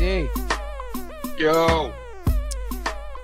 ED. Yo.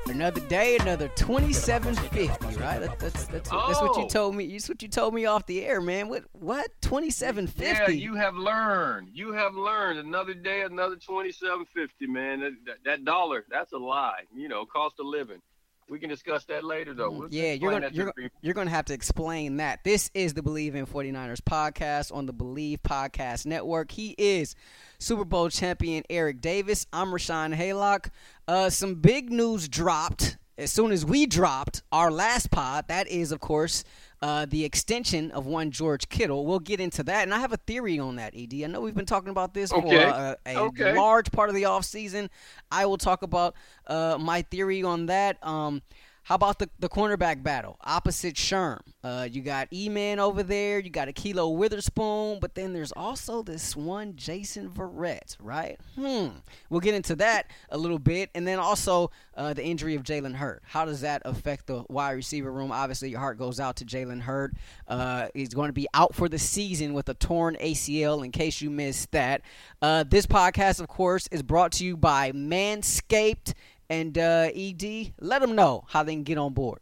Another day, another twenty-seven fifty. Right? That, that's that's oh. that's what you oh. told me. That's what you told me off the air, man. What what? Twenty-seven fifty. Yeah, you have learned. You have learned. Another day, another twenty-seven fifty, man. That, that, that dollar, that's a lie. You know, cost of living. We can discuss that later, though. We'll yeah, you're gonna you're, you're gonna have to explain that. This is the Believe in 49ers podcast on the Believe Podcast Network. He is Super Bowl champion Eric Davis. I'm Rashawn Haylock. Uh, some big news dropped as soon as we dropped our last pod. That is, of course, uh, the extension of one George Kittle. We'll get into that, and I have a theory on that. Ed, I know we've been talking about this okay. for uh, a okay. large part of the offseason. I will talk about uh, my theory on that. Um, how about the, the cornerback battle opposite Sherm? Uh, you got E-Man over there. You got Ahkello Witherspoon. But then there's also this one Jason Verrett, right? Hmm. We'll get into that a little bit. And then also uh, the injury of Jalen Hurd. How does that affect the wide receiver room? Obviously, your heart goes out to Jalen Hurd. Uh, he's going to be out for the season with a torn ACL in case you missed that. Uh, this podcast, of course, is brought to you by Manscaped and uh, ED, let them know how they can get on board.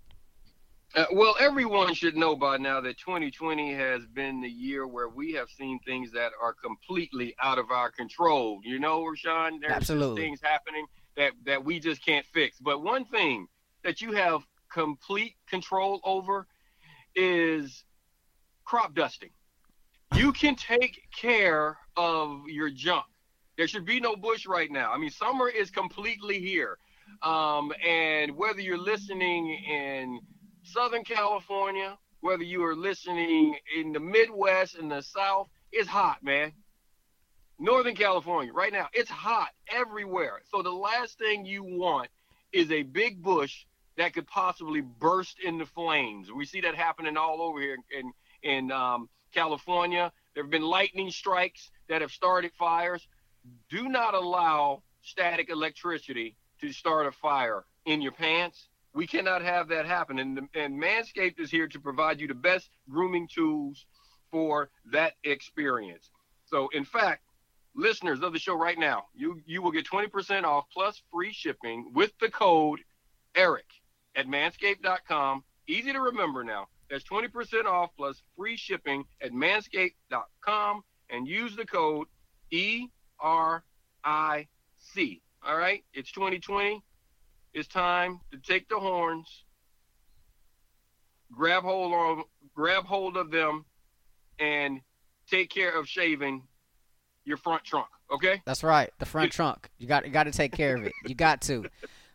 Uh, well, everyone should know by now that 2020 has been the year where we have seen things that are completely out of our control. You know, Rashawn, there's Absolutely. things happening that, that we just can't fix. But one thing that you have complete control over is crop dusting. You can take care of your junk. There should be no bush right now. I mean, summer is completely here. Um, and whether you're listening in Southern California, whether you are listening in the Midwest and the South, it's hot, man. Northern California, right now, it's hot everywhere. So the last thing you want is a big bush that could possibly burst into flames. We see that happening all over here in in um, California. There have been lightning strikes that have started fires. Do not allow static electricity to start a fire in your pants. We cannot have that happen. And, and Manscaped is here to provide you the best grooming tools for that experience. So, in fact, listeners of the show right now, you, you will get 20% off plus free shipping with the code ERIC at manscaped.com. Easy to remember now. That's 20% off plus free shipping at manscaped.com and use the code ERIC. All right, it's 2020. It's time to take the horns, grab hold of grab hold of them, and take care of shaving your front trunk. Okay. That's right, the front trunk. You got you got to take care of it. You got to.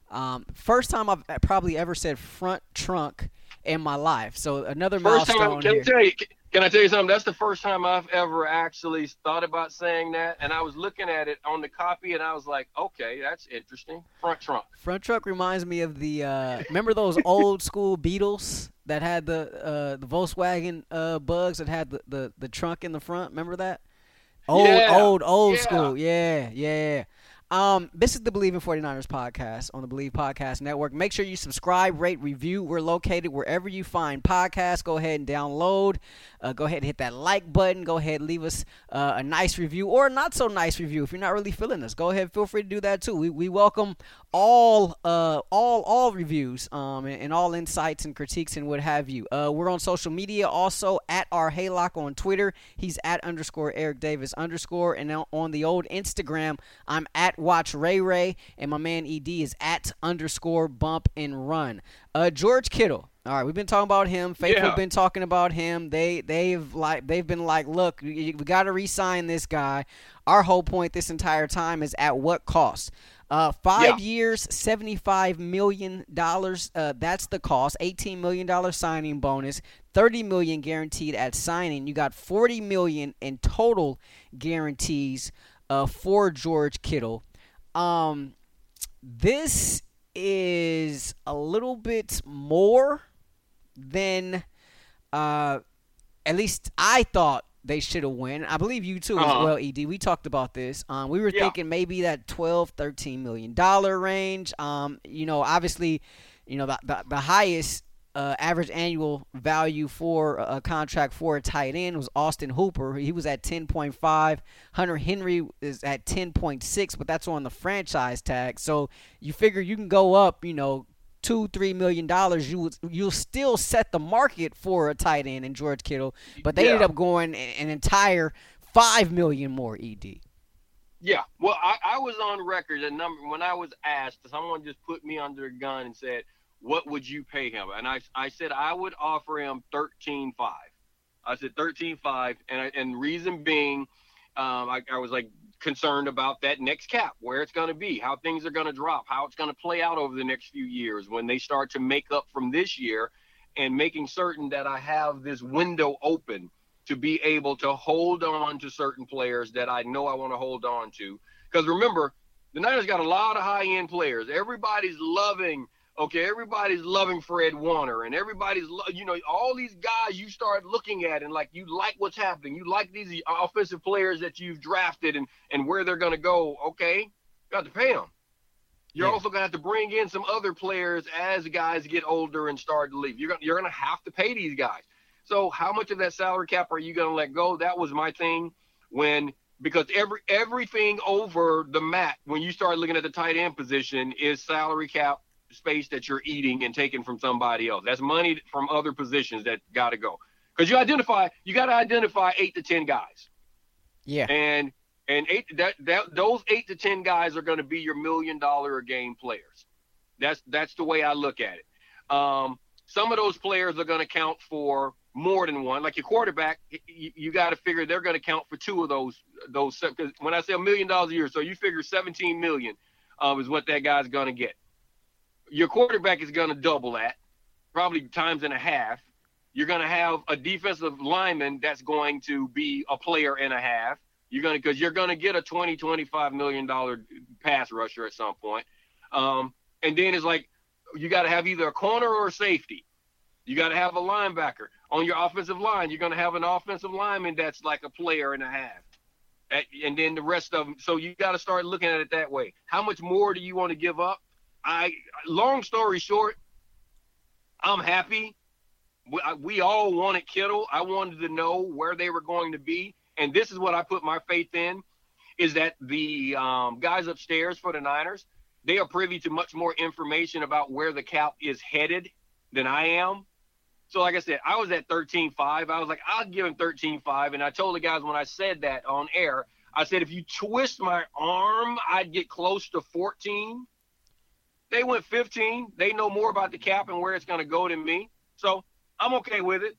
Um, first time I've probably ever said front trunk in my life. So another first milestone time, can here. I tell you, can I tell you something? That's the first time I've ever actually thought about saying that. And I was looking at it on the copy and I was like, okay, that's interesting. Front trunk. Front trunk reminds me of the, uh, remember those old school Beetles that had the uh, the Volkswagen uh, bugs that had the, the, the trunk in the front? Remember that? Old, yeah. old, old yeah. school. Yeah, yeah. Um, this is the Believe in 49ers podcast on the Believe Podcast Network. Make sure you subscribe, rate, review. We're located wherever you find podcasts. Go ahead and download. Uh, go ahead and hit that like button. Go ahead leave us uh, a nice review or a not so nice review if you're not really feeling us. Go ahead, feel free to do that too. We, we welcome all uh, all all reviews um, and, and, all insights and critiques and what have you. Uh, we're on social media also at our Haylock on Twitter. He's at underscore Eric Davis underscore and on the old Instagram I'm at Watch Ray Ray, and my man ED is at underscore bump and run. Uh, George Kittle. All right, we've been talking about him. Faithful yeah. been talking about him. They they've like they've been like, look, we, got to re-sign this guy. Our whole point this entire time is at what cost. Uh, five yeah. years, seventy-five million dollars. Uh, that's the cost. Eighteen million dollar signing bonus. Thirty million guaranteed at signing. You got forty million in total guarantees uh, for George Kittle. Um, this is a little bit more than, uh, at least I thought they should have won. I believe you too uh-huh. as well, Ed. We talked about this. Um, we were yeah. thinking maybe that 12, 13 million dollar range. Um, you know, obviously, you know the, the, the highest uh, average annual value for a contract for a tight end was Austin Hooper. He was at 10.5. Hunter Henry is at 10.6, but that's on the franchise tag. So you figure you can go up, you know, two, three million dollars. You would, you'll still set the market for a tight end in George Kittle, but they yeah. ended up going an entire five million more. Ed. Yeah, well, I, I was on record. A number when I was asked, someone just put me under a gun and said what would you pay him? And I, I said I would offer him thirteen five. I said thirteen five, and I, and reason being, um, I, I was like concerned about that next cap, where it's going to be, how things are going to drop, how it's going to play out over the next few years when they start to make up from this year, and making certain that I have this window open to be able to hold on to certain players that I know I want to hold on to. Because remember, the Niners got a lot of high end players. Everybody's loving Okay, everybody's loving Fred Warner, and everybody's, lo- you know, all these guys you start looking at and like you like what's happening. You like these offensive players that you've drafted and and where they're going to go. Okay, you got to pay them. You're yeah. also going to have to bring in some other players as guys get older and start to leave. You're going you're going to have to pay these guys. So how much of that salary cap are you going to let go? That was my thing when because every everything over the mat when you start looking at the tight end position is salary cap space that you're eating and taking from somebody else. That's money from other positions that got to go. Because you identify, you got to identify eight to ten guys. Yeah. And and eight that that those eight to ten guys are going to be your million dollar a game players. That's that's the way I look at it. Um, some of those players are going to count for more than one. Like your quarterback, you, you got to figure they're going to count for two of those those. Because when I say a million dollars a year, so you figure 17 million um, is what that guy's going to get your quarterback is going to double that, probably times and a half. You're going to have a defensive lineman that's going to be a player and a half. You're going to because you're going to get a 20, 25 million dollar pass rusher at some point. Um, and then it's like you got to have either a corner or a safety. You got to have a linebacker on your offensive line. You're going to have an offensive lineman that's like a player and a half. and then the rest of them. So you got to start looking at it that way. How much more do you want to give up? I long story short, I'm happy. We, we all wanted Kittle. I wanted to know where they were going to be, and this is what I put my faith in: is that the um, guys upstairs for the Niners they are privy to much more information about where the cap is headed than I am. So, like I said, I was at 13.5. I was like, I'll give him 13.5, and I told the guys when I said that on air, I said if you twist my arm, I'd get close to 14 they went 15. They know more about the cap and where it's going to go than me. So I'm okay with it.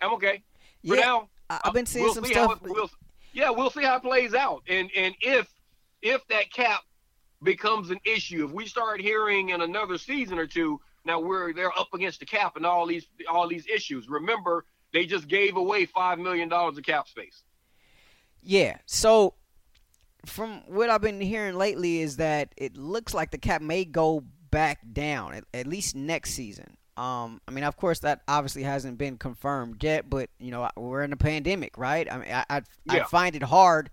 I'm okay. For yeah, now, I've been seeing we'll some stuff. It, we'll, yeah, we'll see how it plays out. And and if if that cap becomes an issue, if we start hearing in another season or two, now we're they're up against the cap and all these all these issues. Remember, they just gave away five million dollars of cap space. Yeah. So from what I've been hearing lately is that it looks like the cap may go back down at, at least next season. Um, I mean, of course, that obviously hasn't been confirmed yet, but you know, we're in a pandemic, right? I mean, I I, yeah. I find it hard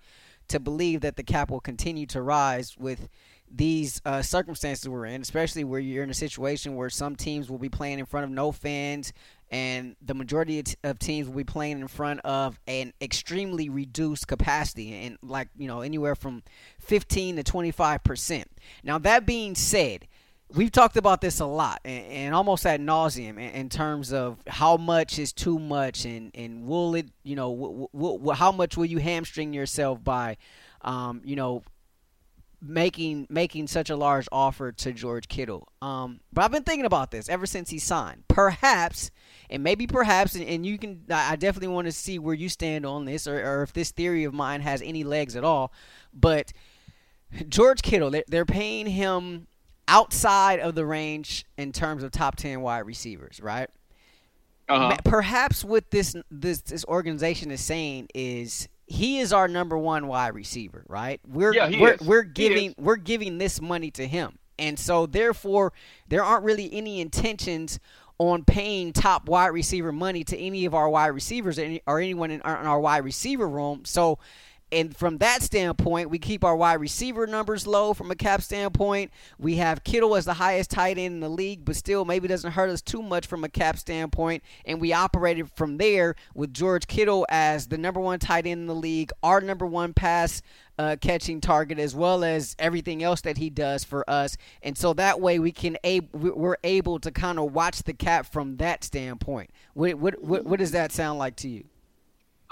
to believe that the cap will continue to rise with these uh, circumstances we're in, especially where you're in a situation where some teams will be playing in front of no fans, and the majority of teams will be playing in front of an extremely reduced capacity and like you know anywhere from 15 to 25 percent. Now that being said we've talked about this a lot and, and almost at nauseum in, in, terms of how much is too much and, and will it you know w- w- w- how much will you hamstring yourself by um, you know making making such a large offer to George Kittle. Um, but I've been thinking about this ever since he signed. Perhaps, and maybe perhaps, and, and you can. I definitely want to see where you stand on this, or, or, if this theory of mine has any legs at all. But George Kittle, they're, they're paying him outside of the range in terms of top ten wide receivers, right? Uh-huh. Perhaps what this this this organization is saying is he is our number one wide receiver, right? We're yeah, we're, we're giving we're giving this money to him. And so therefore there aren't really any intentions on paying top wide receiver money to any of our wide receivers or anyone in our, in our wide receiver room. So and from that standpoint, we keep our wide receiver numbers low from a cap standpoint. We have Kittle as the highest tight end in the league, but still maybe doesn't hurt us too much from a cap standpoint. And we operated from there with George Kittle as the number one tight end in the league, our number one pass uh, catching target, as well as everything else that he does for us. And so that way we can ab- we're able to kind of watch the cap from that standpoint. What, what what what does that sound like to you?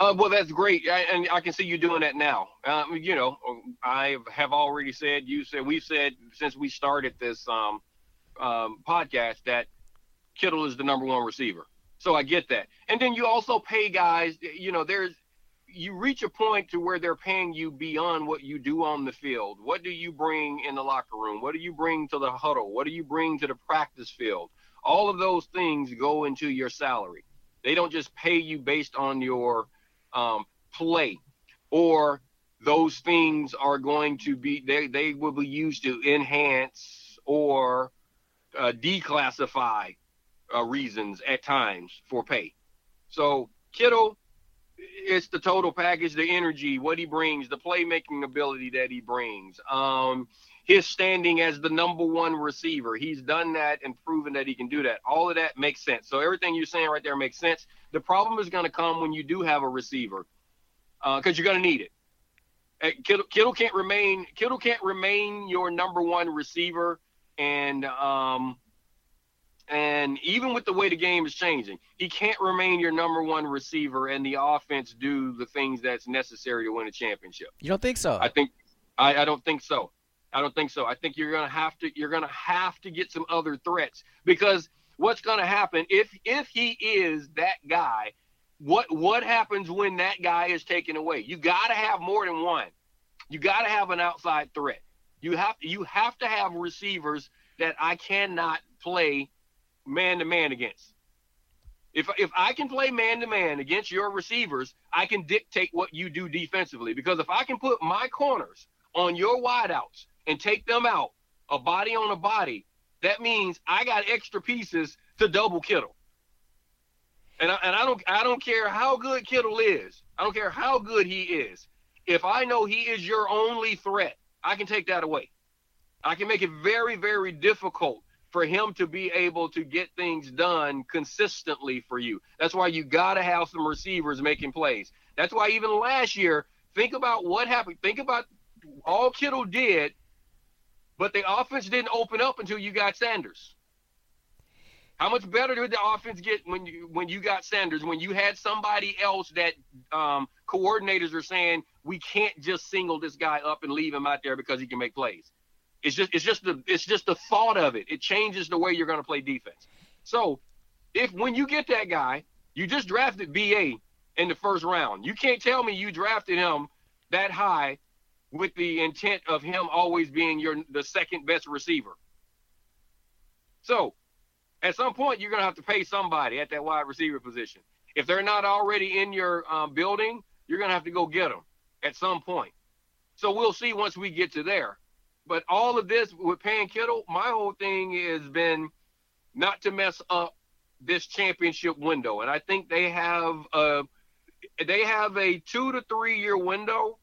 Uh, well, that's great, I, and I can see you doing that now. Um, you know, I have already said, you said, we've said since we started this um, um, podcast that Kittle is the number one receiver. So I get that. And then you also pay guys. You know, there's you reach a point to where they're paying you beyond what you do on the field. What do you bring in the locker room? What do you bring to the huddle? What do you bring to the practice field? All of those things go into your salary. They don't just pay you based on your um, play, or those things are going to be they they will be used to enhance or uh, declassify uh, reasons at times for pay. So Kittle, it's the total package, the energy, what he brings, the playmaking ability that he brings, um, his standing as the number one receiver. He's done that and proven that he can do that. All of that makes sense. So everything you're saying right there makes sense. The problem is going to come when you do have a receiver, because uh, you're going to need it. Kittle, Kittle, can't remain. Kittle can't remain your number one receiver, and um, and even with the way the game is changing, he can't remain your number one receiver and the offense do the things that's necessary to win a championship. You don't think so? I think I, I don't think so. I don't think so. I think you're gonna have to you're gonna have to get some other threats because what's gonna happen if if he is that guy, what what happens when that guy is taken away? You gotta have more than one. You gotta have an outside threat. You have you have to have receivers that I cannot play man to man against. If if I can play man to man against your receivers, I can dictate what you do defensively. Because if I can put my corners on your wideouts and take them out, a body on a body, that means I got extra pieces to double Kittle. And I, and I don't I don't care how good Kittle is. I don't care how good he is. If I know he is your only threat, I can take that away. I can make it very very difficult for him to be able to get things done consistently for you. That's why you got to have some receivers making plays. That's why even last year, think about what happened. Think about all Kittle did but the offense didn't open up until you got Sanders. How much better did the offense get when you when you got Sanders? When you had somebody else that um, coordinators are saying we can't just single this guy up and leave him out there because he can make plays. It's just it's just the it's just the thought of it. It changes the way you're going to play defense. So if when you get that guy, you just drafted BA in the first round. You can't tell me you drafted him that high with the intent of him always being your the second best receiver. So, at some point, you're going to have to pay somebody at that wide receiver position. If they're not already in your um, building, you're going to have to go get them at some point. So we'll see once we get to there. But all of this with paying Kittle, my whole thing has been not to mess up this championship window, and I think they have a they have a two to three year window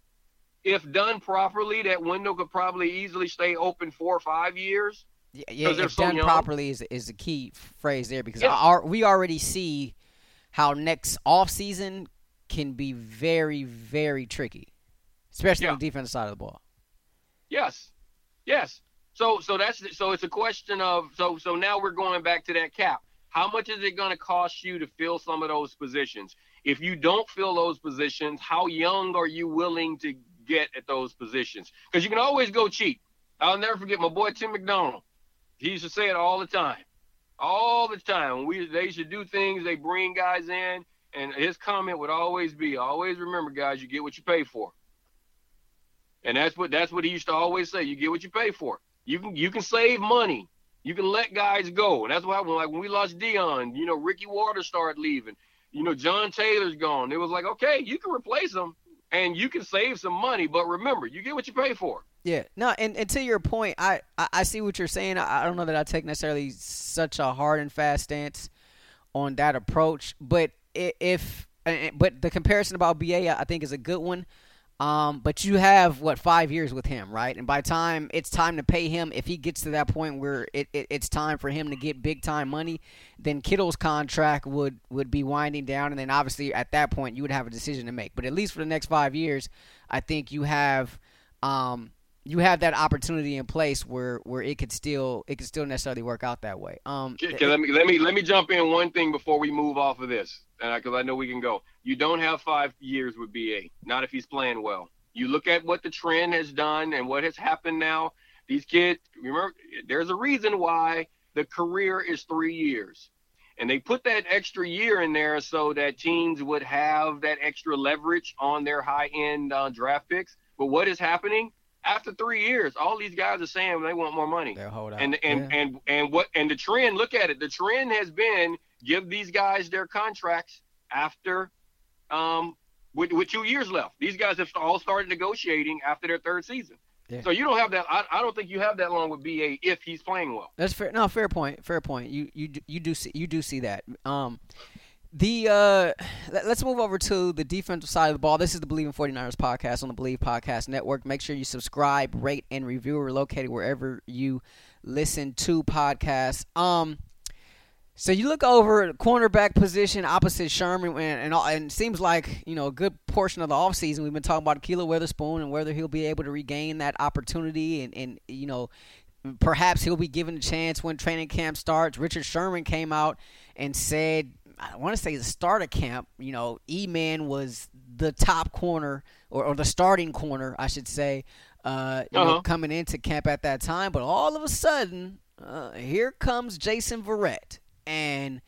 if done properly, that window could probably easily stay open four or five years. Yeah, yeah if so done young. properly is is the key phrase there because yeah. our, we already see how next off season can be very very tricky, especially yeah. on the defensive side of the ball. Yes, yes. So so that's so it's a question of so so now we're going back to that cap. How much is it going to cost you to fill some of those positions? If you don't fill those positions, how young are you willing to get at those positions because you can always go cheap. I'll never forget my boy Tim McDonald. He used to say it all the time, all the time. We they should do things, they bring guys in, and his comment would always be, "Always remember, guys, you get what you pay for." And that's what that's what he used to always say. You get what you pay for. You can you can save money. You can let guys go. And that's why when like when we lost Deion, you know, Ricky Watters started leaving. You know, John Taylor's gone. It was like, okay, you can replace them and you can save some money. But remember, you get what you pay for. Yeah, no, and, and to your point, I, I, I see what you're saying. I, I don't know that I take necessarily such a hard and fast stance on that approach, but if but the comparison about BA I think is a good one. Um, but you have what five years with him, right? And by time it's time to pay him, if he gets to that point where it, it, it's time for him to get big time money, then Kittle's contract would would be winding down, and then obviously at that point you would have a decision to make. But at least for the next five years, I think you have um, you have that opportunity in place where where it could still it could still necessarily work out that way. Um, let me let me let me jump in one thing before we move off of this, because I know we can go. You don't have five years with BA, not if he's playing well. You look at what the trend has done and what has happened now. These kids, remember, there's a reason why the career is three years. And they put that extra year in there so that teams would have that extra leverage on their high end uh, draft picks. But what is happening? After three years, all these guys are saying they want more money. They'll hold out. And and, yeah. and and what and the trend, look at it. The trend has been give these guys their contracts after um, with, with two years left. These guys have all started negotiating after their third season. Yeah. So you don't have that. I, I don't think you have that long with BA if he's playing well. That's fair. No, fair point. Fair point. You you you do see you do see that. Um, the uh, let's move over to the defensive side of the ball. This is the Believe in 49ers podcast on the Believe Podcast Network. Make sure you subscribe, rate, and review. We're located wherever you listen to podcasts. Um, so you look over cornerback position opposite Sherman, and, and, seems like you know a good portion of the offseason we've been talking about Ahkello Witherspoon and whether he'll be able to regain that opportunity, and, and you know perhaps he'll be given a chance when training camp starts. Richard Sherman came out and said, I want to say the start of camp, you know, E Man was the top corner or, or the starting corner, I should say, uh, uh-huh. know, coming into camp at that time. But all of a sudden, uh, here comes Jason Verrett and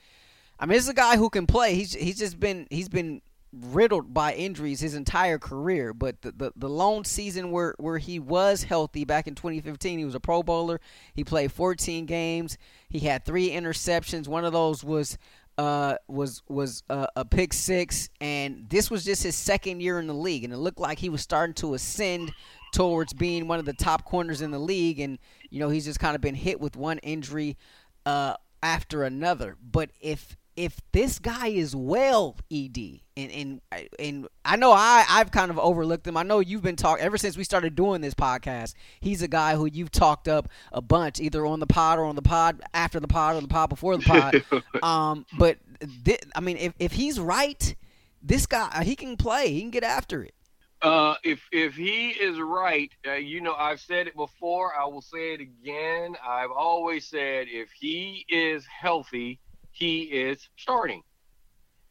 I mean, this is a guy who can play. He's he's just been he's been riddled by injuries his entire career. But the, the, the lone season where, where he was healthy back in 2015, he was a Pro Bowler. He played 14 games. He had three interceptions. One of those was uh, was was uh, a pick six, and this was just his second year in the league, and it looked like he was starting to ascend towards being one of the top corners in the league. And you know, he's just kind of been hit with one injury. Uh, after another. But if if this guy is well, Ed, and and and I know I I've kind of overlooked him. I know you've been talking ever since we started doing this podcast. He's a guy who you've talked up a bunch, either on the pod or on the pod after the pod or the pod before the pod. um, but th- I mean, if if he's right, this guy he can play. He can get after it. Uh, if if he is right, uh, you know I've said it before. I will say it again. I've always said if he is healthy, he is starting.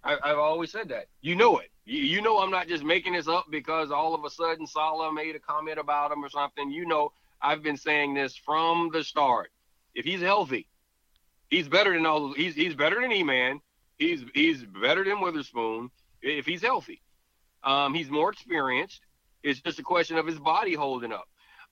I, have always said that. You know it. You, you, know I'm not just making this up because all of a sudden Saleh made a comment about him or something. You know I've been saying this from the start. If he's healthy, he's better than all. He's he's better than E-Man. He's he's better than Witherspoon if he's healthy. Um, he's more experienced. It's just a question of his body holding up.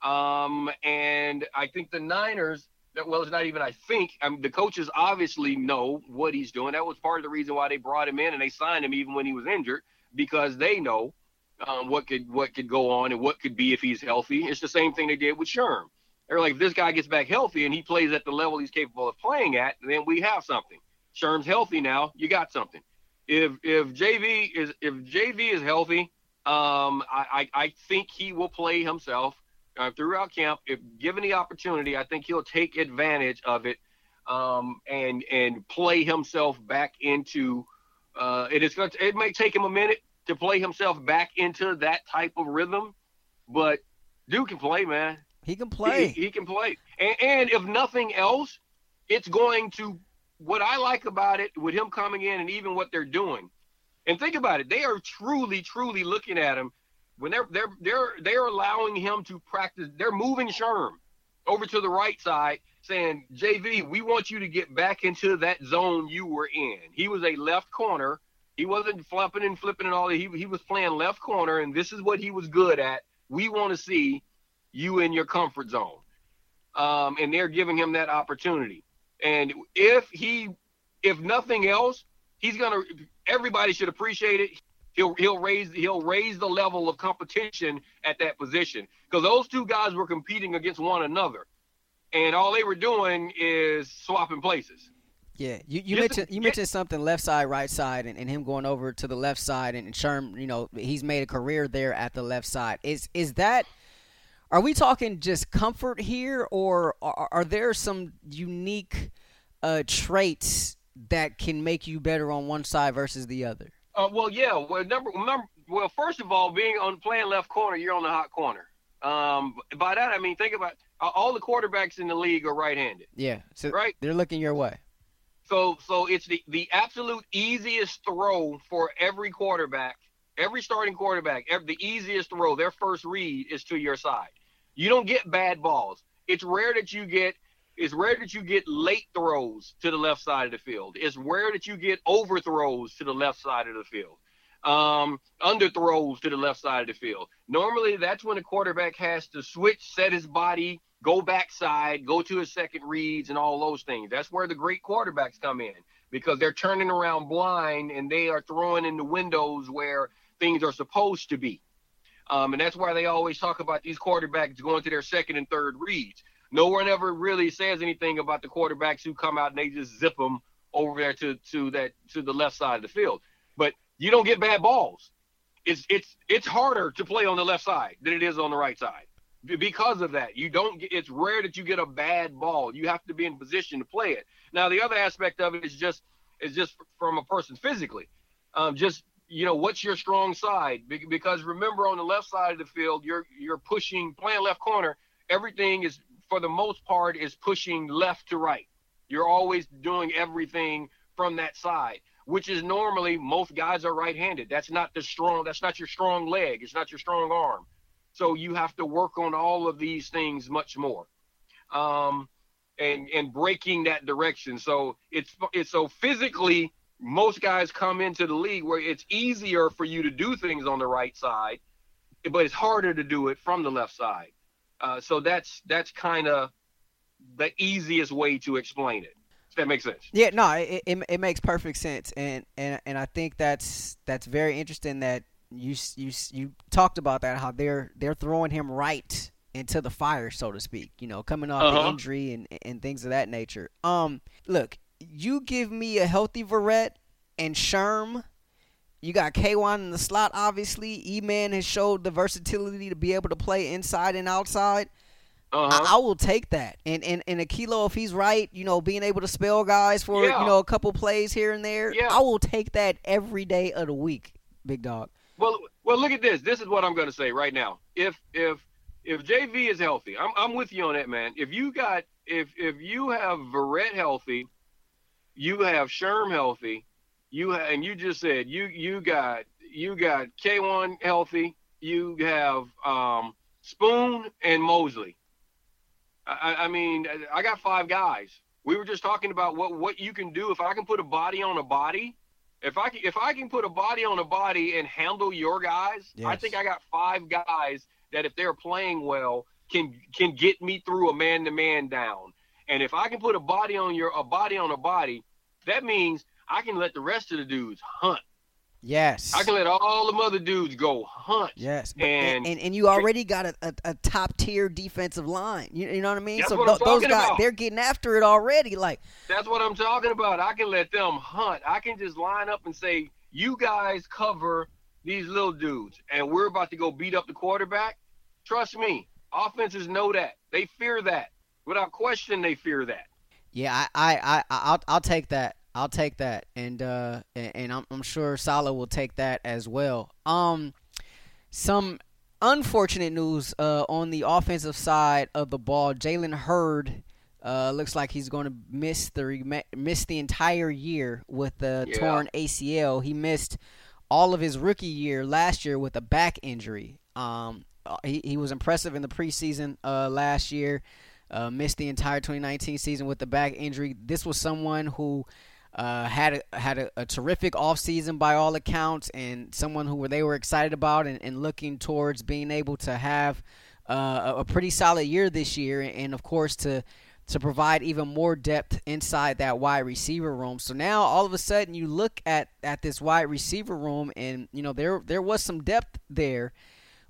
Um, and I think the Niners, well, it's not even I think. I mean, the coaches obviously know what he's doing. That was part of the reason why they brought him in and they signed him even when he was injured because they know um, what could what could go on and what could be if he's healthy. It's the same thing they did with Sherm. They're like, if this guy gets back healthy and he plays at the level he's capable of playing at, then we have something. Sherm's healthy now. You got something if if JV is if JV is healthy, um, I, I, I think he will play himself uh, throughout camp. If given the opportunity, I think he'll take advantage of it um, and and play himself back into. Uh, it is going to, it may take him a minute to play himself back into that type of rhythm, but Duke can play, man. He can play. He, he can play, and, and if nothing else, it's going to what I like about it with him coming in and even what they're doing, and think about it, they are truly, truly looking at him when they're they're they're they're allowing him to practice. They're moving Sherm over to the right side, saying, "JV, we want you to get back into that zone you were in." He was a left corner. He wasn't flipping and flipping and all that. He he was playing left corner, and this is what he was good at. We want to see you in your comfort zone, um, and they're giving him that opportunity. And if he, if nothing else, he's gonna. Everybody should appreciate it. He'll he'll raise he'll raise the level of competition at that position because those two guys were competing against one another, and all they were doing is swapping places. Yeah, you, you mentioned you mentioned something left side, right side, and, and him going over to the left side, and, and Sherm, you know, he's made a career there at the left side. Is is that? Are we talking just comfort here, or are, are there some unique uh, traits that can make you better on one side versus the other? Uh, well, yeah. Well, number, number, well, first of all, being on playing left corner, you're on the hot corner. Um, by that I mean, think about all the quarterbacks in the league are right-handed. Yeah, so right. They're looking your way. So, so it's the the absolute easiest throw for every quarterback, every starting quarterback. Every, the easiest throw, their first read is to your side. You don't get bad balls. It's rare that you get. It's rare that you get late throws to the left side of the field. It's rare that you get overthrows to the left side of the field um, underthrows to the left side of the field. Normally, that's when the quarterback has to switch, set his body, go backside, go to his second reads, and all those things. That's where the great quarterbacks come in because they're turning around blind and they are throwing in the windows where things are supposed to be. Um, and that's why they always talk about these quarterbacks going to their second and third reads. No one ever really says anything about the quarterbacks who come out and they just zip them over there to to that to the left side of the field. But you don't get bad balls. It's it's it's harder to play on the left side than it is on the right side because of that. You don't get, it's rare that you get a bad ball. You have to be in position to play it. Now the other aspect of it is just is just from a person physically. Um, just you know what's your strong side because remember on the left side of the field you're you're pushing playing left corner everything is for the most part is pushing left to right you're always doing everything from that side which is normally most guys are right-handed. That's not the strong. That's not your strong leg. It's not your strong arm. So you have to work on all of these things much more, um, and and breaking that direction. So it's it's so physically most guys come into the league where it's easier for you to do things on the right side, but it's harder to do it from the left side. Uh, so that's that's kind of the easiest way to explain it that makes sense. Yeah, no, it, it, it makes perfect sense, and, and and I think that's that's very interesting that you you you talked about that how they're they're throwing him right into the fire, so to speak. You know, coming off uh-huh. the injury and and things of that nature. Um, look, you give me a healthy Verrett and Sherm. You got K1 in the slot, obviously. E Man has showed the versatility to be able to play inside and outside. Uh-huh. I, I, will take that. And and and Ahkello, if he's right, you know, being able to spell guys for yeah. you know a couple plays here and there, yeah. I will take that every day of the week, big dog. Well, well, look at this. This is what I'm going to say right now. If if if JV is healthy, I'm I'm with you on that, man. If you got if if you have Verrett healthy, you have Sherm healthy, you and you just said you you got you got K1 healthy, you have um, Spoon and Moseley. I, I mean, I got five guys. We were just talking about what what you can do if I can put a body on a body. If I can, if I can put a body on a body and handle your guys, yes. I think I got five guys that if they're playing well can can get me through a man to man down. And if I can put a body on your a body on a body, that means I can let the rest of the dudes hunt. Yes. I can let all the other dudes go hunt. Yes. And and, and you already got a, a, a top tier defensive line. You, you know what I mean? That's so what th- those guys about. they're getting after it already. Like That's what I'm talking about. I can let them hunt. I can just line up and say, You guys cover these little dudes and we're about to go beat up the quarterback. Trust me, offenses know that. They fear that. Without question they fear that. Yeah, I, I, I I'll I'll take that. I'll take that, and uh, and I'm, I'm sure Saleh will take that as well. Um, some unfortunate news uh, on the offensive side of the ball. Jalen Hurd uh, looks like he's going to miss the miss the entire year with the yeah. torn ACL. He missed all of his rookie year last year with a back injury. Um, uh, he he was impressive in the preseason uh, last year. Uh, missed the entire 2019 season with the back injury. This was someone who uh, had a, had a, a terrific offseason by all accounts, and someone who they were excited about and, and looking towards being able to have uh, a pretty solid year this year, and of course to to provide even more depth inside that wide receiver room. So now all of a sudden you look at, at this wide receiver room, and you know there there was some depth there,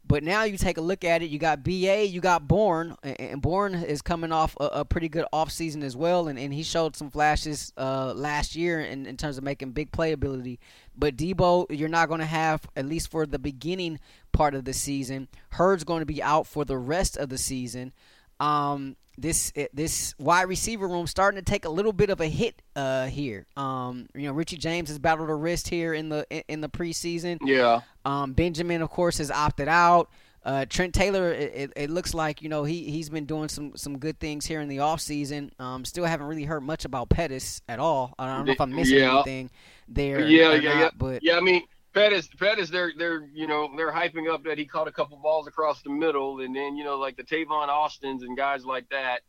But now you take a look at it. You got BA, you got Bourne, and Bourne is coming off a, a pretty good offseason as well, and, and he showed some flashes uh, last year in, in terms of making big playability. But Deebo, you're not going to have at least for the beginning part of the season. Hurd's going to be out for the rest of the season. Um, this this wide receiver room starting to take a little bit of a hit uh, here. Um, you know, Richie James has battled a wrist here in the in the preseason. Yeah. Um, Benjamin, of course, has opted out. Uh, Trent Taylor, it, it, it, looks like you know he he's been doing some some good things here in the offseason. Um, still haven't really heard much about Pettis at all. I don't know if I'm missing yeah. anything there. Yeah, yeah, not, yeah. But yeah, I mean, Pettis, Pettis, they're they're you know they're hyping up that he caught a couple balls across the middle, and then you know like the Tavon Austins and guys like that.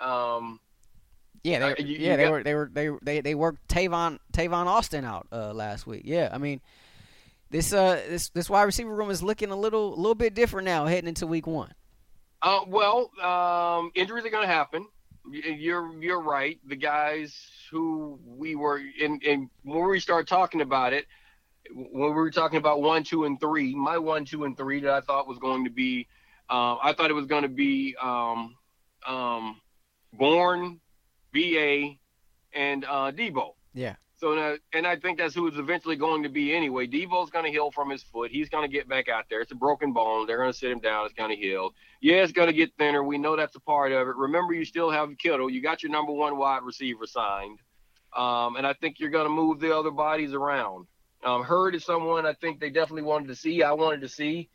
Um, yeah, they, uh, you, yeah, you they got, were they were they they they worked Tavon Tavon Austin out uh, last week. Yeah, I mean this uh this this wide receiver room is looking a little a little bit different now heading into week one. Uh, well, um, injuries are going to happen. You're you're right. The guys who we were in, in when we start talking about it, when we were talking about one, two, and three, my one, two, and three that I thought was going to be, uh, I thought it was going to be um, um, Bourne, BA, and uh, Deebo. Yeah. So now, and I think that's who it's eventually going to be anyway. Deebo's going to heal from his foot. He's going to get back out there. It's a broken bone. They're going to sit him down. It's going to heal. Yeah, it's going to get thinner. We know that's a part of it. Remember, you still have Kittle. You got your number one wide receiver signed. Um, and I think you're going to move the other bodies around. Um, Hurd is someone I think they definitely wanted to see. I wanted to see.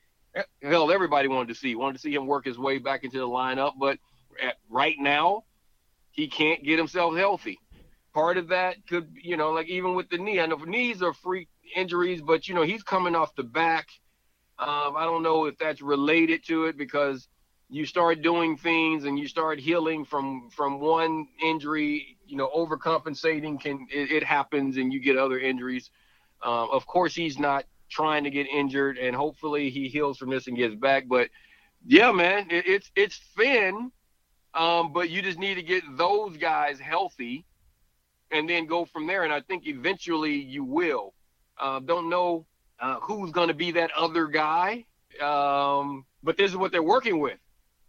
Hell, everybody wanted to see. Wanted to see him work his way back into the lineup. But at, right now, he can't get himself healthy. Part of that could, you know, like even with the knee. I know knees are freak injuries, but you know he's coming off the back. Um, I don't know if that's related to it because you start doing things and you start healing from from one injury. You know, overcompensating can it, it happens and you get other injuries. Um, of course, he's not trying to get injured, and hopefully he heals from this and gets back. But yeah, man, it, it's it's thin, um, but you just need to get those guys healthy, and then go from there. And I think eventually you will. Uh, don't know uh, who's going to be that other guy, um, but this is what they're working with.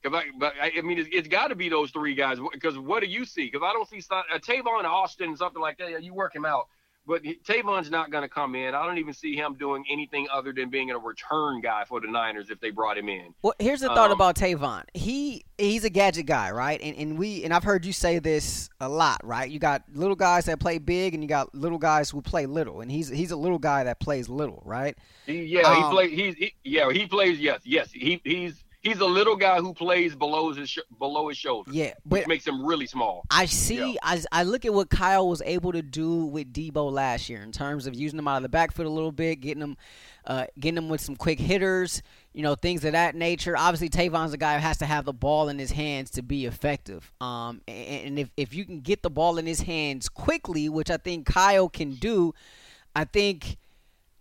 I, but I, I mean, it's, it's got to be those three guys. Because what do you see? Because I don't see uh, Tavon Austin, something like that. You work him out. But Tavon's not going to come in. I don't even see him doing anything other than being a return guy for the Niners if they brought him in. Well, here's the thought um, about Tavon. He he's a gadget guy, right? And and we and I've heard you say this a lot, right? You got little guys that play big, and you got little guys who play little. And he's he's a little guy that plays little, right? He, yeah, um, he plays. He's he, yeah, he plays. Yes, yes. He he's he's a little guy who plays below his sh- below his shoulder. Yeah, which makes him really small. I see. Yeah. I, I look at what Kyle was able to do with Deebo last year in terms of using him out of the backfield a little bit, getting him, uh, getting him with some quick hitters, you know, things of that nature. Obviously, Tavon's a guy who has to have the ball in his hands to be effective. Um, and, and if if you can get the ball in his hands quickly, which I think Kyle can do, I think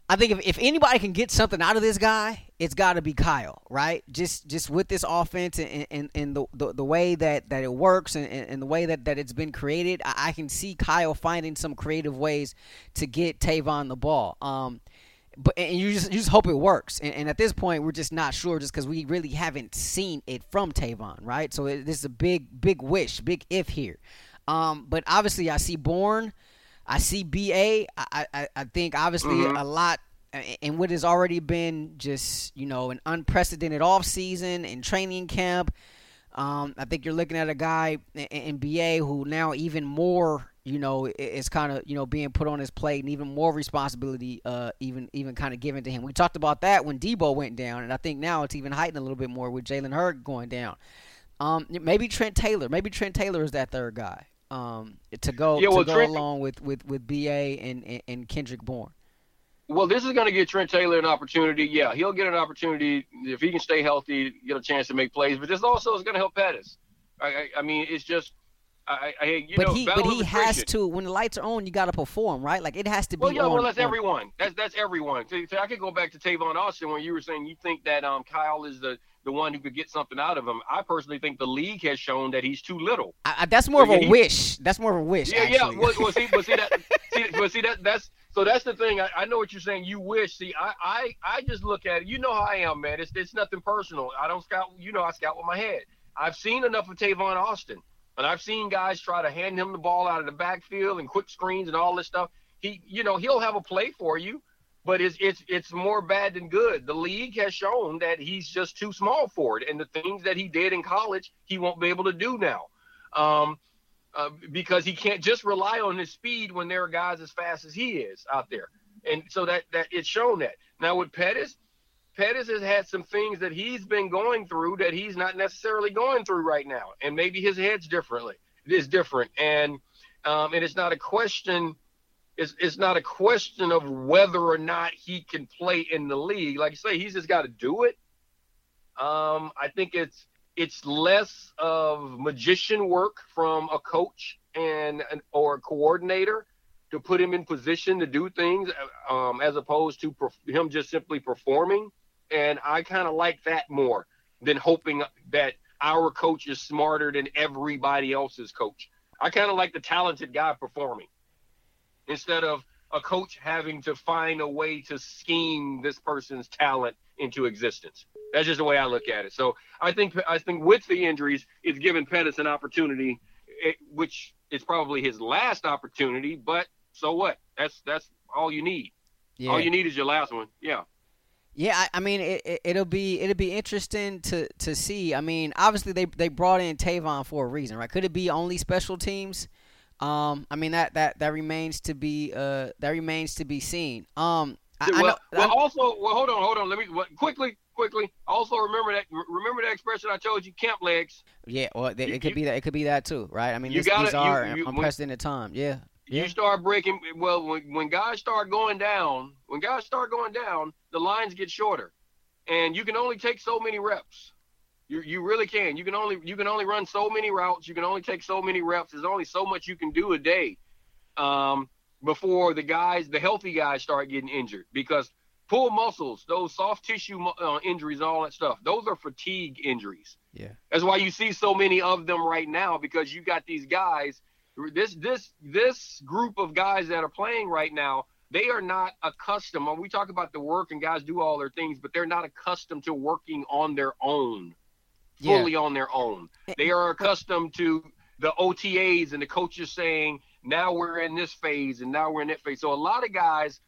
I think if, if anybody can get something out of this guy, it's got to be Kyle, right? Just just with this offense and, and, and the, the, the way that, that it works and, and the way that, that it's been created, I, I, can see Kyle finding some creative ways to get Tavon the ball. Um, but and you just you just hope it works. And, and at this point, we're just not sure, just because we really haven't seen it from Tavon, right? So it, this is a big big wish, big if here. Um, but obviously, I see Bourne – I see BA. I, I, I think obviously mm-hmm. a lot in what has already been just you know an unprecedented off season and training camp. Um, I think you're looking at a guy in BA who now even more you know is kind of you know being put on his plate and even more responsibility uh, even even kind of given to him. We talked about that when Deebo went down, and I think now it's even heightened a little bit more with Jalen Hurd going down. Um, maybe Trent Taylor. Maybe Trent Taylor is that third guy um, to go yeah, well, to go Trent, along with, with, with BA and, and, and Kendrick Bourne. Well, this is going to give Trent Taylor an opportunity. Yeah, he'll get an opportunity if he can stay healthy, get a chance to make plays. But this also is going to help Pettis. I, I, I mean, it's just I, I, but know, he, but he has to. When the lights are on, you got to perform, right? Like it has to be. Well, yeah, on, well, that's on. everyone. That's that's everyone. So, so, I could go back to Tavon Austin when you were saying you think that um Kyle is the the one who could get something out of him. I personally think the league has shown that he's too little. I, that's more so, of a he, wish. That's more of a wish. Yeah, actually. yeah. Well, well, see, well, see that. see, but see that that's so that's the thing. I, I, know what you're saying. You wish. See, I, I I just look at it. You know how I am, man. It's it's nothing personal. I don't scout. You know, I scout with my head. I've seen enough of Tavon Austin, and I've seen guys try to hand him the ball out of the backfield and quick screens and all this stuff. He, you know, he'll have a play for you, but it's it's it's more bad than good. The league has shown that he's just too small for it, and the things that he did in college, he won't be able to do now. Um, uh, because he can't just rely on his speed when there are guys as fast as he is out there. And so that that it's shown that. Now with Pettis, Pettis has had some things that he's been going through that he's not necessarily going through right now, and maybe his head's differently. Is different, and um, and it's not a question. It's, it's not a question of whether or not he can play in the league. Like I say, he's just got to do it. Um, I think it's it's less of magician work from a coach and an, or a coordinator to put him in position to do things um, as opposed to perf- him just simply performing. And I kind of like that more than hoping that our coach is smarter than everybody else's coach. I kind of like the talented guy performing instead of a coach having to find a way to scheme this person's talent into existence. That's just the way I look at it. So I think I think with the injuries, it's given Pettis an opportunity, eh, which is probably his last opportunity. But so what? That's that's all you need. Yeah. All you need is your last one. Yeah. Yeah, I, I mean it, it, will be it'll be interesting to, to see. I mean, obviously they they brought in Tavon for a reason, right? Could it be only special teams? Um, I mean that that that remains to be uh that remains to be seen. Um, I, well, I know, well, also, well, hold on, hold on. Let me quickly quickly. Also, remember that remember that expression I told you, camp legs. Yeah, well, it, it could you, be that. It could be that too, right? I mean, this, gotta, these are you, you, unprecedented time. Yeah. You start breaking. Well, when, when guys start going down, when guys start going down, the lines get shorter, and you can only take so many reps. You you really can. You can only you can only run so many routes. You can only take so many reps. There's only so much you can do a day. Um, before the guys, the healthy guys, start getting injured because pull muscles, those soft tissue uh, injuries, all that stuff. Those are fatigue injuries. Yeah. That's why you see so many of them right now because you got these guys. This this this group of guys that are playing right now, they are not accustomed. When we talk about the work and guys do all their things, but they're not accustomed to working on their own, fully yeah. on their own. Eh, they are accustomed to the OTAs and the coaches saying, now we're in this phase and now we're in that phase. So a lot of guys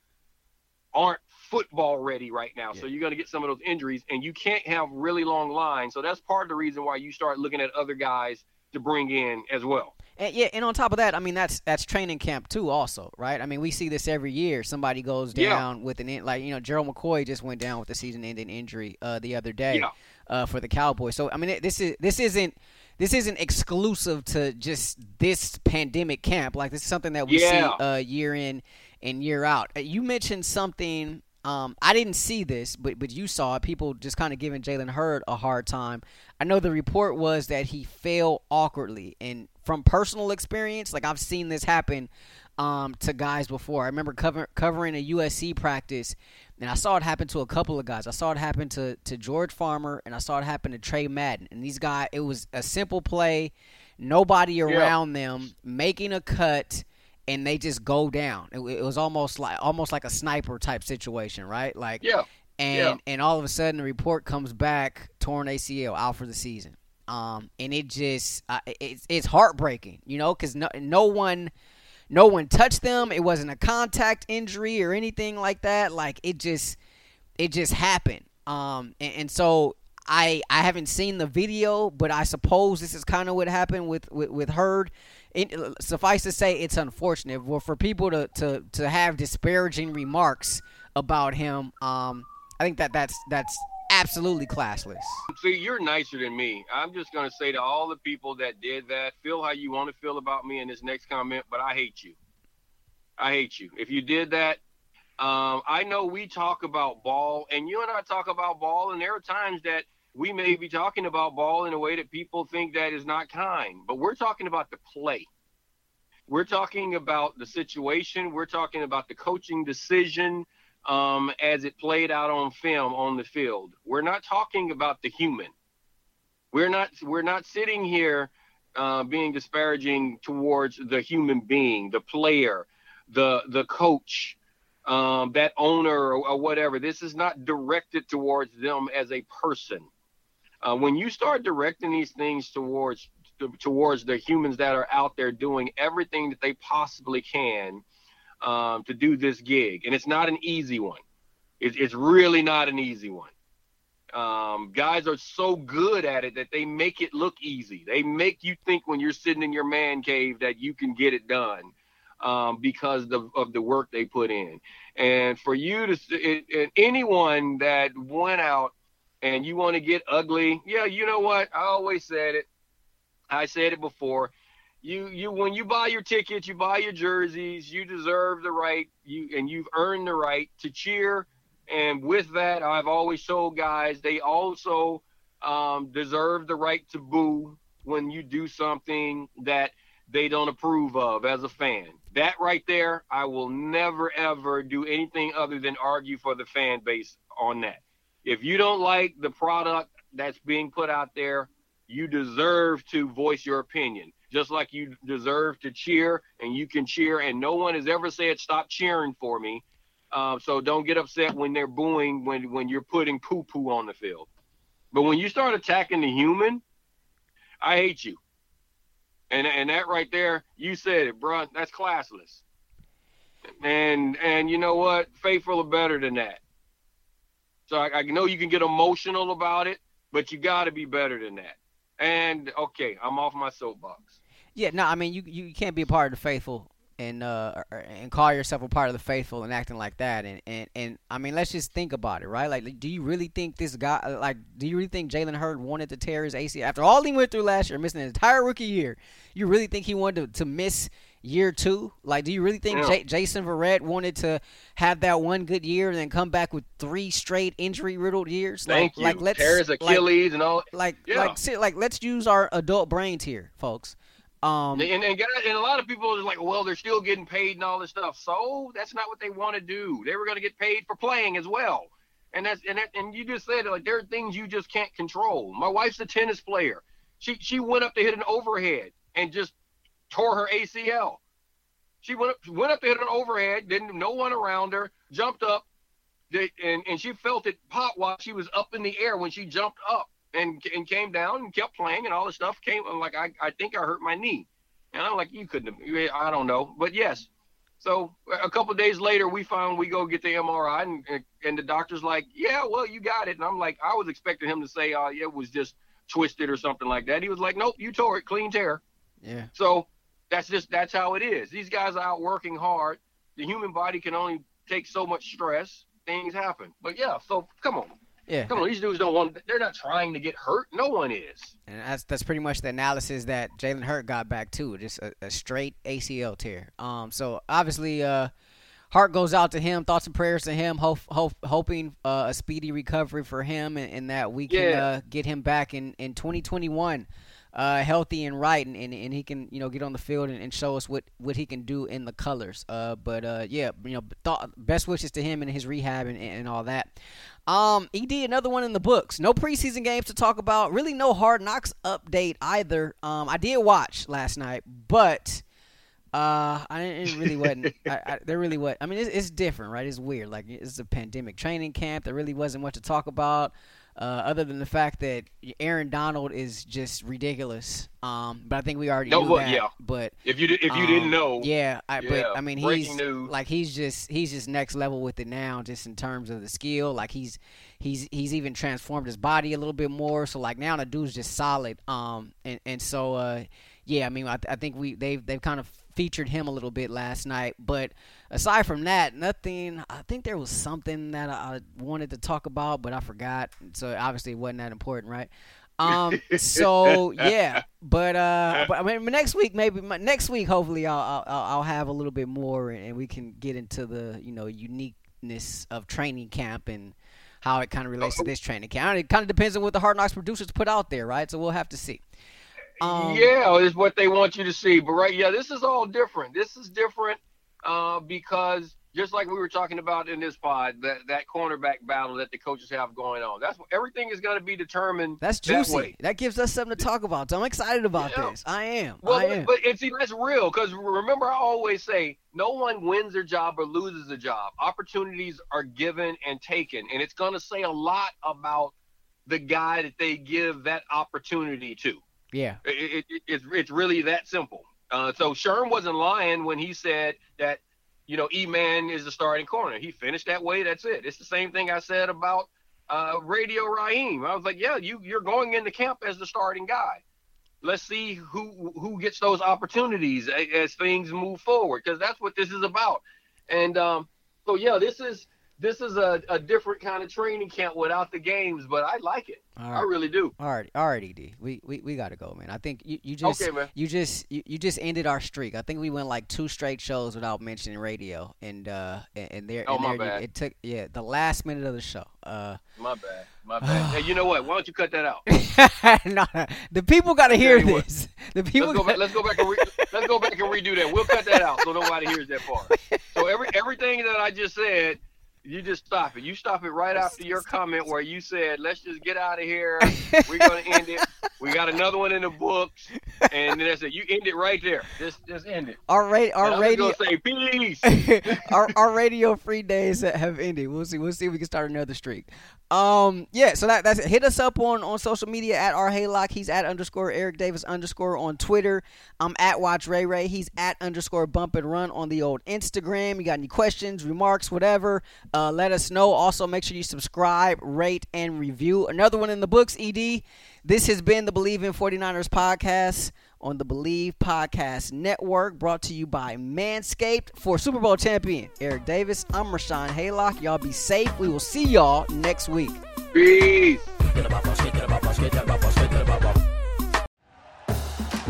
aren't football ready right now. Yeah. So you're going to get some of those injuries, and you can't have really long lines. So that's part of the reason why you start looking at other guys to bring in as well. And yeah, and on top of that, I mean that's that's training camp too, also, right? I mean we see this every year. Somebody goes down yeah. with an like you know Gerald McCoy just went down with a season-ending injury uh, the other day yeah. Uh, for the Cowboys. So I mean this is this isn't this isn't exclusive to just this pandemic camp. Like this is something that we yeah. see uh, year in and year out. Uh, you mentioned something um, I didn't see this, but but you saw it. People just kind of giving Jalen Hurd a hard time. I know the report was that he fell awkwardly, and from personal experience, like I've seen this happen um, to guys before. I remember cover, covering a USC practice, and I saw it happen to a couple of guys. I saw it happen to to George Farmer, and I saw it happen to Tre Madden. And these guys, it was a simple play, nobody around yeah. them making a cut and they just go down. It, it, was almost like almost like a sniper type situation, right? Like yeah, and yeah. and all of a sudden the report comes back torn ACL out for the season. Um, and it just uh, it's it's heartbreaking, you know, because no no one no one touched them. It wasn't a contact injury or anything like that. Like it just it just happened. Um, and, and so I I haven't seen the video, but I suppose this is kind of what happened with with, with it, suffice to say, it's unfortunate. Well, for people to, to, to have disparaging remarks about him, um, I think that that's that's absolutely classless. See, you're nicer than me. I'm just gonna say to all the people that did that, feel how you want to feel about me in this next comment, but I hate you. I hate you. If you did that, um, I know we talk about ball, and you and I talk about ball, and there are times that we may be talking about ball in a way that people think that is not kind, but we're talking about the play. We're talking about the situation. We're talking about the coaching decision um, as it played out on film on the field. We're not talking about the human. We're not. We're not sitting here uh, being disparaging towards the human being, the player, the the coach, um, that owner or, or, whatever. This is not directed towards them as a person. Uh, when you start directing these things towards towards the humans that are out there doing everything that they possibly can um, to do this gig, and it's not an easy one. It's, it's really not an easy one. Um, guys are so good at it that they make it look easy. They make you think when you're sitting in your man cave that you can get it done um, because of, of, the work they put in. And for you to, it, it, anyone that went out and you want to get ugly, yeah, you know what? I always said it. I said it before. You, you, when you buy your tickets, you buy your jerseys. You deserve the right. You and you've earned the right to cheer. And with that, I've always told guys they also um, deserve the right to boo when you do something that they don't approve of as a fan. That right there, I will never ever do anything other than argue for the fan base on that. If you don't like the product that's being put out there, you deserve to voice your opinion. Just like you deserve to cheer and you can cheer, and no one has ever said stop cheering for me. Um, so don't get upset when they're booing when when you're putting poo poo on the field. But when you start attacking the human, I hate you. And and that right there, you said it, bro. That's classless. And and you know what? Faithful are better than that. So I, I know you can get emotional about it, but you got to be better than that. And okay, I'm off my soapbox. Yeah, no, I mean you you can't be a part of the faithful and uh and call yourself a part of the faithful and acting like that and and and I mean let's just think about it right like do you really think this guy like do you really think Jalen Hurd wanted to tear his AC after all he went through last year missing an entire rookie year you really think he wanted to, to miss year two like do you really think yeah. J- Jason Verrett wanted to have that one good year and then come back with three straight injury riddled years Thank like you. like let's tear his Achilles like, and all like yeah. like like let's use our adult brains here folks um, and, and, and a lot of people are like, well, they're still getting paid and all this stuff. So that's not what they want to do. They were going to get paid for playing as well. And that's and that, and you just said like there are things you just can't control. My wife's a tennis player. She she went up to hit an overhead and just tore her ACL. She went up went up to hit an overhead, didn't no one around her, jumped up, and and she felt it pop while she was up in the air when she jumped up and and came down and kept playing and all this stuff came I'm like I, I think I hurt my knee. And I'm like you couldn't have I don't know. But yes. So a couple days later we found we go get the MRI and and the doctor's like yeah well you got it. And I'm like I was expecting him to say uh yeah, it was just twisted or something like that. He was like nope you tore it clean tear. Yeah. So that's just that's how it is. These guys are out working hard. The human body can only take so much stress. Things happen. But yeah so come on yeah. Come on, these dudes don't want. They're not trying to get hurt. No one is. And that's that's pretty much the analysis that Jalen Hurd got back too. Just a, a, straight ACL tear. Um. So obviously, uh, heart goes out to him. Thoughts and prayers to him. Hope, hope hoping uh, a speedy recovery for him, and, and that we can yeah. uh, get him back in in 2021 uh, healthy and right, and, and, and he can you know get on the field and, and, show us what, what he can do in the colors. Uh, but uh, yeah, you know, th- best wishes to him and his rehab and, and all that. Um, ED, another one in the books. No preseason games to talk about. Really, no hard knocks update either. Um, I did watch last night, but. Uh, I didn't really wasn't. I, I, there really was. I mean, it's, it's different, right? It's weird. Like it's a pandemic training camp. There really wasn't much to talk about. Uh, other than the fact that Aaron Donald is just ridiculous. Um, but I think we already no, knew that. Yeah. But if you if you um, didn't know, yeah, I, yeah, but I mean he's news. like he's just he's just next level with it now, just in terms of the skill. Like he's he's he's even transformed his body a little bit more. So like now the dude's just solid. Um, and and so uh, yeah, I mean I, I think we they've they've kind of featured him a little bit last night. But aside from that, nothing. I think there was something that I wanted to talk about, but I forgot. So obviously it wasn't that important, right? Um. So yeah, but uh, but I mean, next week maybe next week hopefully I'll I'll, I'll have a little bit more and we can get into the you know uniqueness of training camp and how it kind of relates to this training camp. It kind of depends on what the Hard Knocks producers put out there, right? So we'll have to see. Um, yeah, is what they want you to see. But right, yeah, this is all different. This is different uh, because just like we were talking about in this pod, that that cornerback battle that the coaches have going on. That's everything is going to be determined. That's juicy. That, that, gives us something to talk about. So I'm excited about yeah. this. I am. Well, I am. but and see, that's real because remember, I always say no one wins their job or loses a job. Opportunities are given and taken, and it's going to say a lot about the guy that they give that opportunity to. Yeah, it, it, it's it's really that simple. Uh, so Sherm wasn't lying when he said that you know, E Man is the starting corner. He finished that way. That's it. It's the same thing I said about uh, Radio Raheem. I was like, yeah, you you're going into camp as the starting guy. Let's see who who gets those opportunities as, as things move forward, because that's what this is about. And um, so yeah, this is this is a, a different kind of training camp without the games, but I like it. Right. I really do. All right, all right, Ed. We we, we got to go, man. I think you, you just okay, you just you, you just ended our streak. I think we went like two straight shows without mentioning radio, and uh and, and there, oh, and my there bad. it took yeah the last minute of the show. Uh, my bad, my bad. hey, you know what? Why don't you cut that out? no, the people got to hear this. The people. Let's go, back, let's go back and re- let's go back and redo that. We'll cut that out so nobody hears that part. So every everything that I just said you just stop it. You stop it right after your comment where you said, "Let's just get out of here. We're gonna end it. We got another one in the books." And then I said, "You end it right there. Just just end it." Our, ra- our radio. say peace. our our radio free days have ended. We'll see. We'll see if we can start another streak. Um, yeah. So that that's it. Hit us up on on social media at our Haylock. He's at underscore Eric Davis underscore on Twitter. I'm at Watch Ray Ray. He's at underscore Bump and Run on the old Instagram. You got any questions, remarks, whatever? Uh, Uh, let us know. Also, make sure you subscribe, rate, and review. Another one in the books, ED. This has been the Bleav in 49ers podcast on the Bleav Podcast Network, brought to you by Manscaped. For Super Bowl champion Eric Davis, I'm Rashawn Haylock. Y'all be safe. We will see y'all next week. Peace.